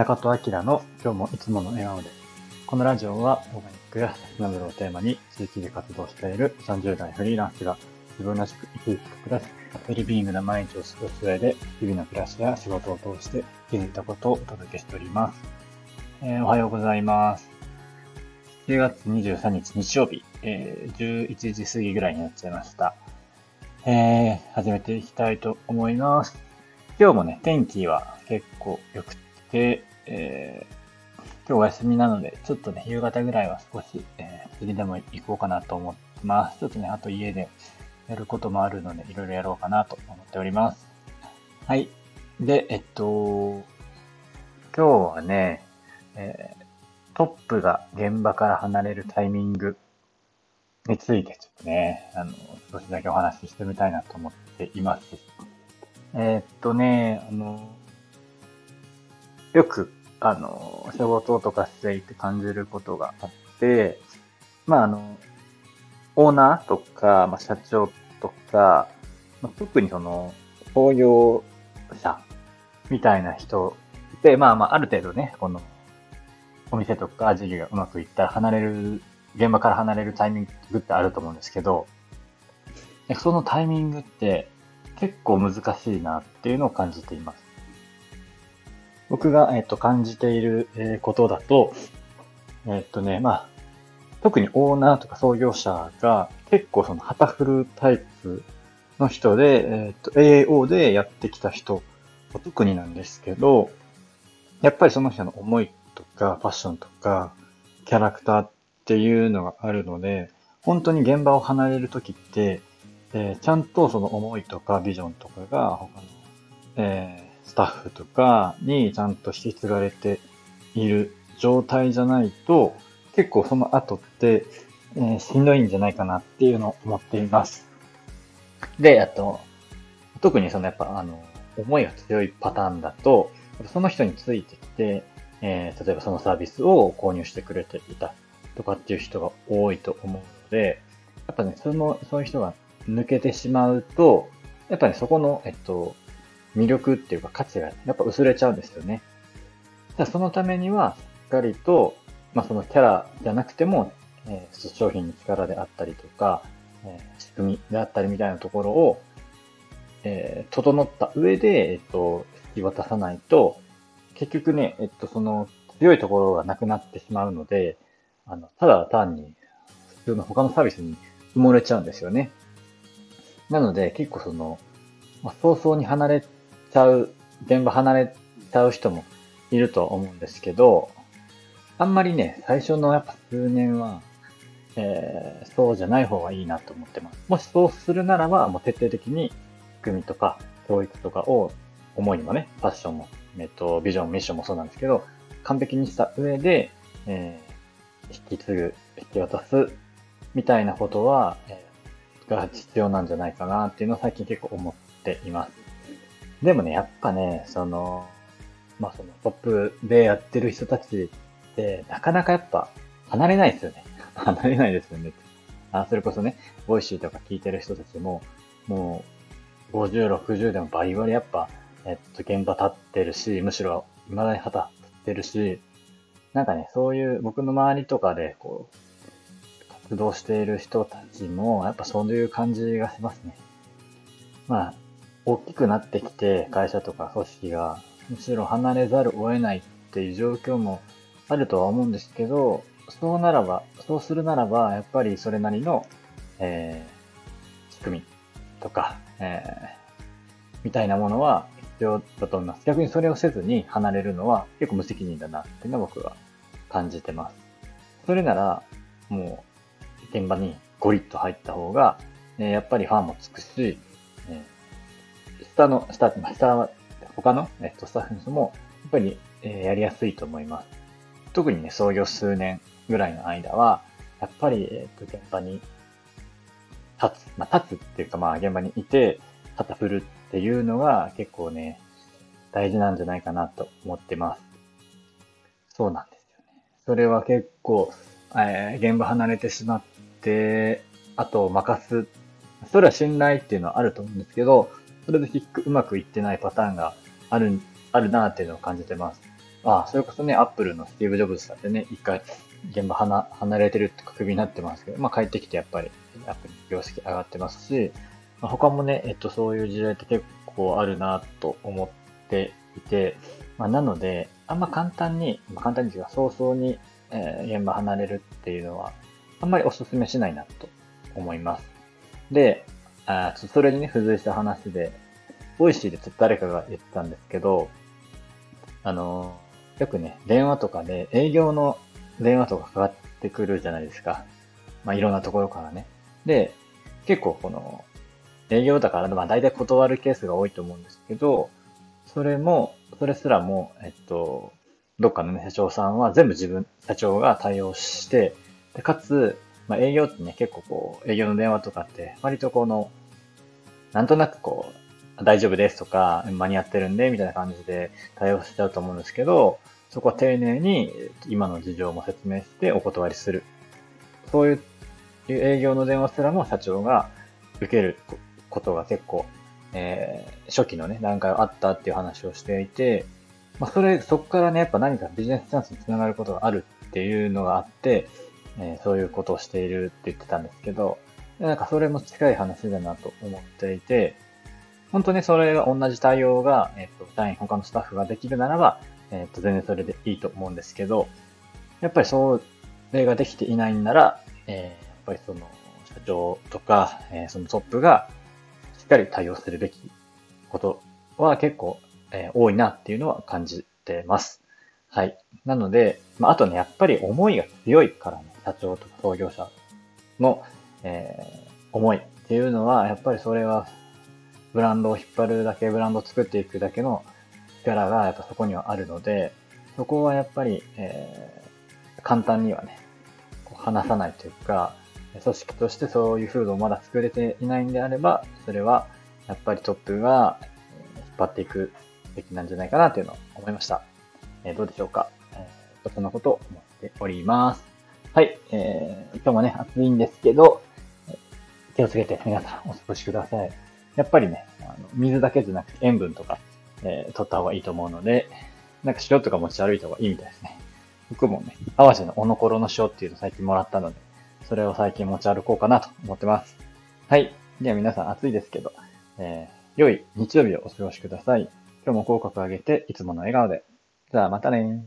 中戸明の今日もいつもの笑顔で。このラジオはオーガニックやサステナブルをテーマに地域で活動している30代フリーランスが自分らしく生き生きと暮らすウェルビーイングな毎日を過ごす上で日々の暮らしや仕事を通して気づいたことをお届けしております。えー、おはようございます。10月23日日曜日、えー、11時過ぎぐらいになっちゃいました。えー、始めていきたいと思います。今日もね、天気は結構良くて、えー、今日お休みなので、ちょっとね、夕方ぐらいは少し、えー、釣りでも行こうかなと思ってます。ちょっとね、あと家でやることもあるので、いろいろやろうかなと思っております。はい。で、えっと、今日はね、えー、トップが現場から離れるタイミングについてちょっとね、あの、少しだけお話ししてみたいなと思っています。えー、っとね、あの、よく、あの、仕事とかしていて感じることがあって、まあ、あの、オーナーとか、まあ、社長とか、まあ、特にその、創業者みたいな人で、まあまあ、ある程度ね、この、お店とか事業がうまくいったら離れる、現場から離れるタイミングってあると思うんですけど、そのタイミングって結構難しいなっていうのを感じています。僕が、えっと、感じている、えことだと、えっとね、まあ、特にオーナーとか創業者が結構その旗振るタイプの人で、えっと、AO でやってきた人、特になんですけど、やっぱりその人の思いとか、ファッションとか、キャラクターっていうのがあるので、本当に現場を離れるときって、えー、ちゃんとその思いとかビジョンとかが他の、え、スタッフとかにちゃんと引き継がれている状態じゃないと、結構その後って、えー、しんどいんじゃないかなっていうのを思っています。で、あと、特にそのやっぱあの、思いが強いパターンだと、その人についてきて、えー、例えばそのサービスを購入してくれていたとかっていう人が多いと思うので、やっぱね、その、そういう人が抜けてしまうと、やっぱり、ね、そこの、えっと、魅力っていうか価値がやっぱ薄れちゃうんですよね。そのためには、しっかりと、まあそのキャラじゃなくても、えー、商品の力であったりとか、えー、仕組みであったりみたいなところを、えー、整った上で、えっと、引き渡さないと、結局ね、えっと、その強いところがなくなってしまうので、あの、ただ単に普通の他のサービスに埋もれちゃうんですよね。なので、結構その、まあ、早々に離れちゃう、現場離れちゃう人もいると思うんですけど、あんまりね、最初のやっぱ数年は、えー、そうじゃない方がいいなと思ってます。もしそうするならば、もう徹底的に仕組みとか教育とかを思いもね、ファッションも、えっと、ビジョン、ミッションもそうなんですけど、完璧にした上で、えー、引き継ぐ、引き渡す、みたいなことは、えが必要なんじゃないかなっていうのを最近結構思っています。でもね、やっぱね、その、まあそのトップでやってる人たちって、なかなかやっぱ離れないですよね。離れないですよね。あ、それこそね、ボイシーとか聞いてる人たちも、もう、50、60でもバリバリやっぱ、えっと、現場立ってるし、むしろ未だに旗立ってるし、なんかね、そういう僕の周りとかで、こう、活動している人たちも、やっぱそういう感じがしますね。まあ、大きくなってきて、会社とか組織が、むしろ離れざるを得ないっていう状況もあるとは思うんですけど、そうならば、そうするならば、やっぱりそれなりの、えー、仕組みとか、えー、みたいなものは必要だと思います。逆にそれをせずに離れるのは結構無責任だなっていうのは僕は感じてます。それなら、もう、現場にゴリッと入った方が、えやっぱりファンもつくし、え下の、下、下、他の、えっと、スタッフの人も、やっぱり、えやりやすいと思います。特にね、創業数年ぐらいの間は、やっぱり、えっと、現場に立つ、まあ、立つっていうか、まあ、現場にいて、肩振るっていうのが結構ね、大事なんじゃないかなと思ってます。そうなんですよね。それは結構、えー、現場離れてしまって、あと任す。それは信頼っていうのはあると思うんですけど、それでうまくいってないパターンがある、あるなっていうのを感じてます。あ、それこそね、アップルのスティーブ・ジョブズだってね、一回現場離離れてるってかクビになってますけど、まあ帰ってきてやっぱり、アップル業績上がってますし、まあ、他もね、えっと、そういう時代って結構あるなと思っていて、まあ、なので、あんま簡単に、まあ、簡単にいうか早々に、えー、現場離れるっていうのは、あんまりお勧めしないなと思います。で、あちょそれにね、付随した話で、ボイシーでちょっと誰かが言ってたんですけど、あのよくね、電話とかで営業の電話とかかかってくるじゃないですか。まあ、いろんなところからね。で、結構この、営業だから、まあ大体断るケースが多いと思うんですけど、それも、それすらも、えっと、どっかのね、社長さんは全部自分、社長が対応して、で、かつ、まあ営業ってね、結構こう、営業の電話とかって、割とこの、なんとなくこう、大丈夫ですとか、間に合ってるんで、みたいな感じで対応しちゃうと思うんですけど、そこは丁寧に今の事情も説明してお断りする。そういう営業の電話すらも社長が受けることが結構、えー、初期のね、段階はあったっていう話をしていて、まあ、それ、そこからね、やっぱ何かビジネスチャンスにつながることがあるっていうのがあって、えー、そういうことをしているって言ってたんですけど、なんかそれも近い話だなと思っていて、本当にそれが同じ対応が、えっ、と、社員、他のスタッフができるならば、えっ、と、全然それでいいと思うんですけど、やっぱりそれができていないんなら、えー、やっぱりその、社長とか、えー、そのトップが、しっかり対応するべきことは結構、えー、多いなっていうのは感じてます。はい。なので、まあ、あとね、やっぱり思いが強いからね、社長とか創業者の、えー、思いっていうのは、やっぱりそれは、ブランドを引っ張るだけ、ブランドを作っていくだけの力がやっぱそこにはあるので、そこはやっぱり、えー、簡単にはね、話さないというか、組織としてそういう風土をまだ作れていないんであれば、それはやっぱりトップが引っ張っていくべきなんじゃないかなというのを思いました。えー、どうでしょうか、えー、そんなことを思っております。はい、えー、今日もね、暑いんですけど、気をつけて皆さんお過ごしください。やっぱりね、あの水だけじゃなくて塩分とか、えー、取った方がいいと思うので、なんか塩とか持ち歩いた方がいいみたいですね。僕もね、淡路のおのころの塩っていうのを最近もらったので、それを最近持ち歩こうかなと思ってます。はい。では皆さん暑いですけど、えー、良い日曜日をお過ごしください。今日も口角上げていつもの笑顔で。じゃあまたね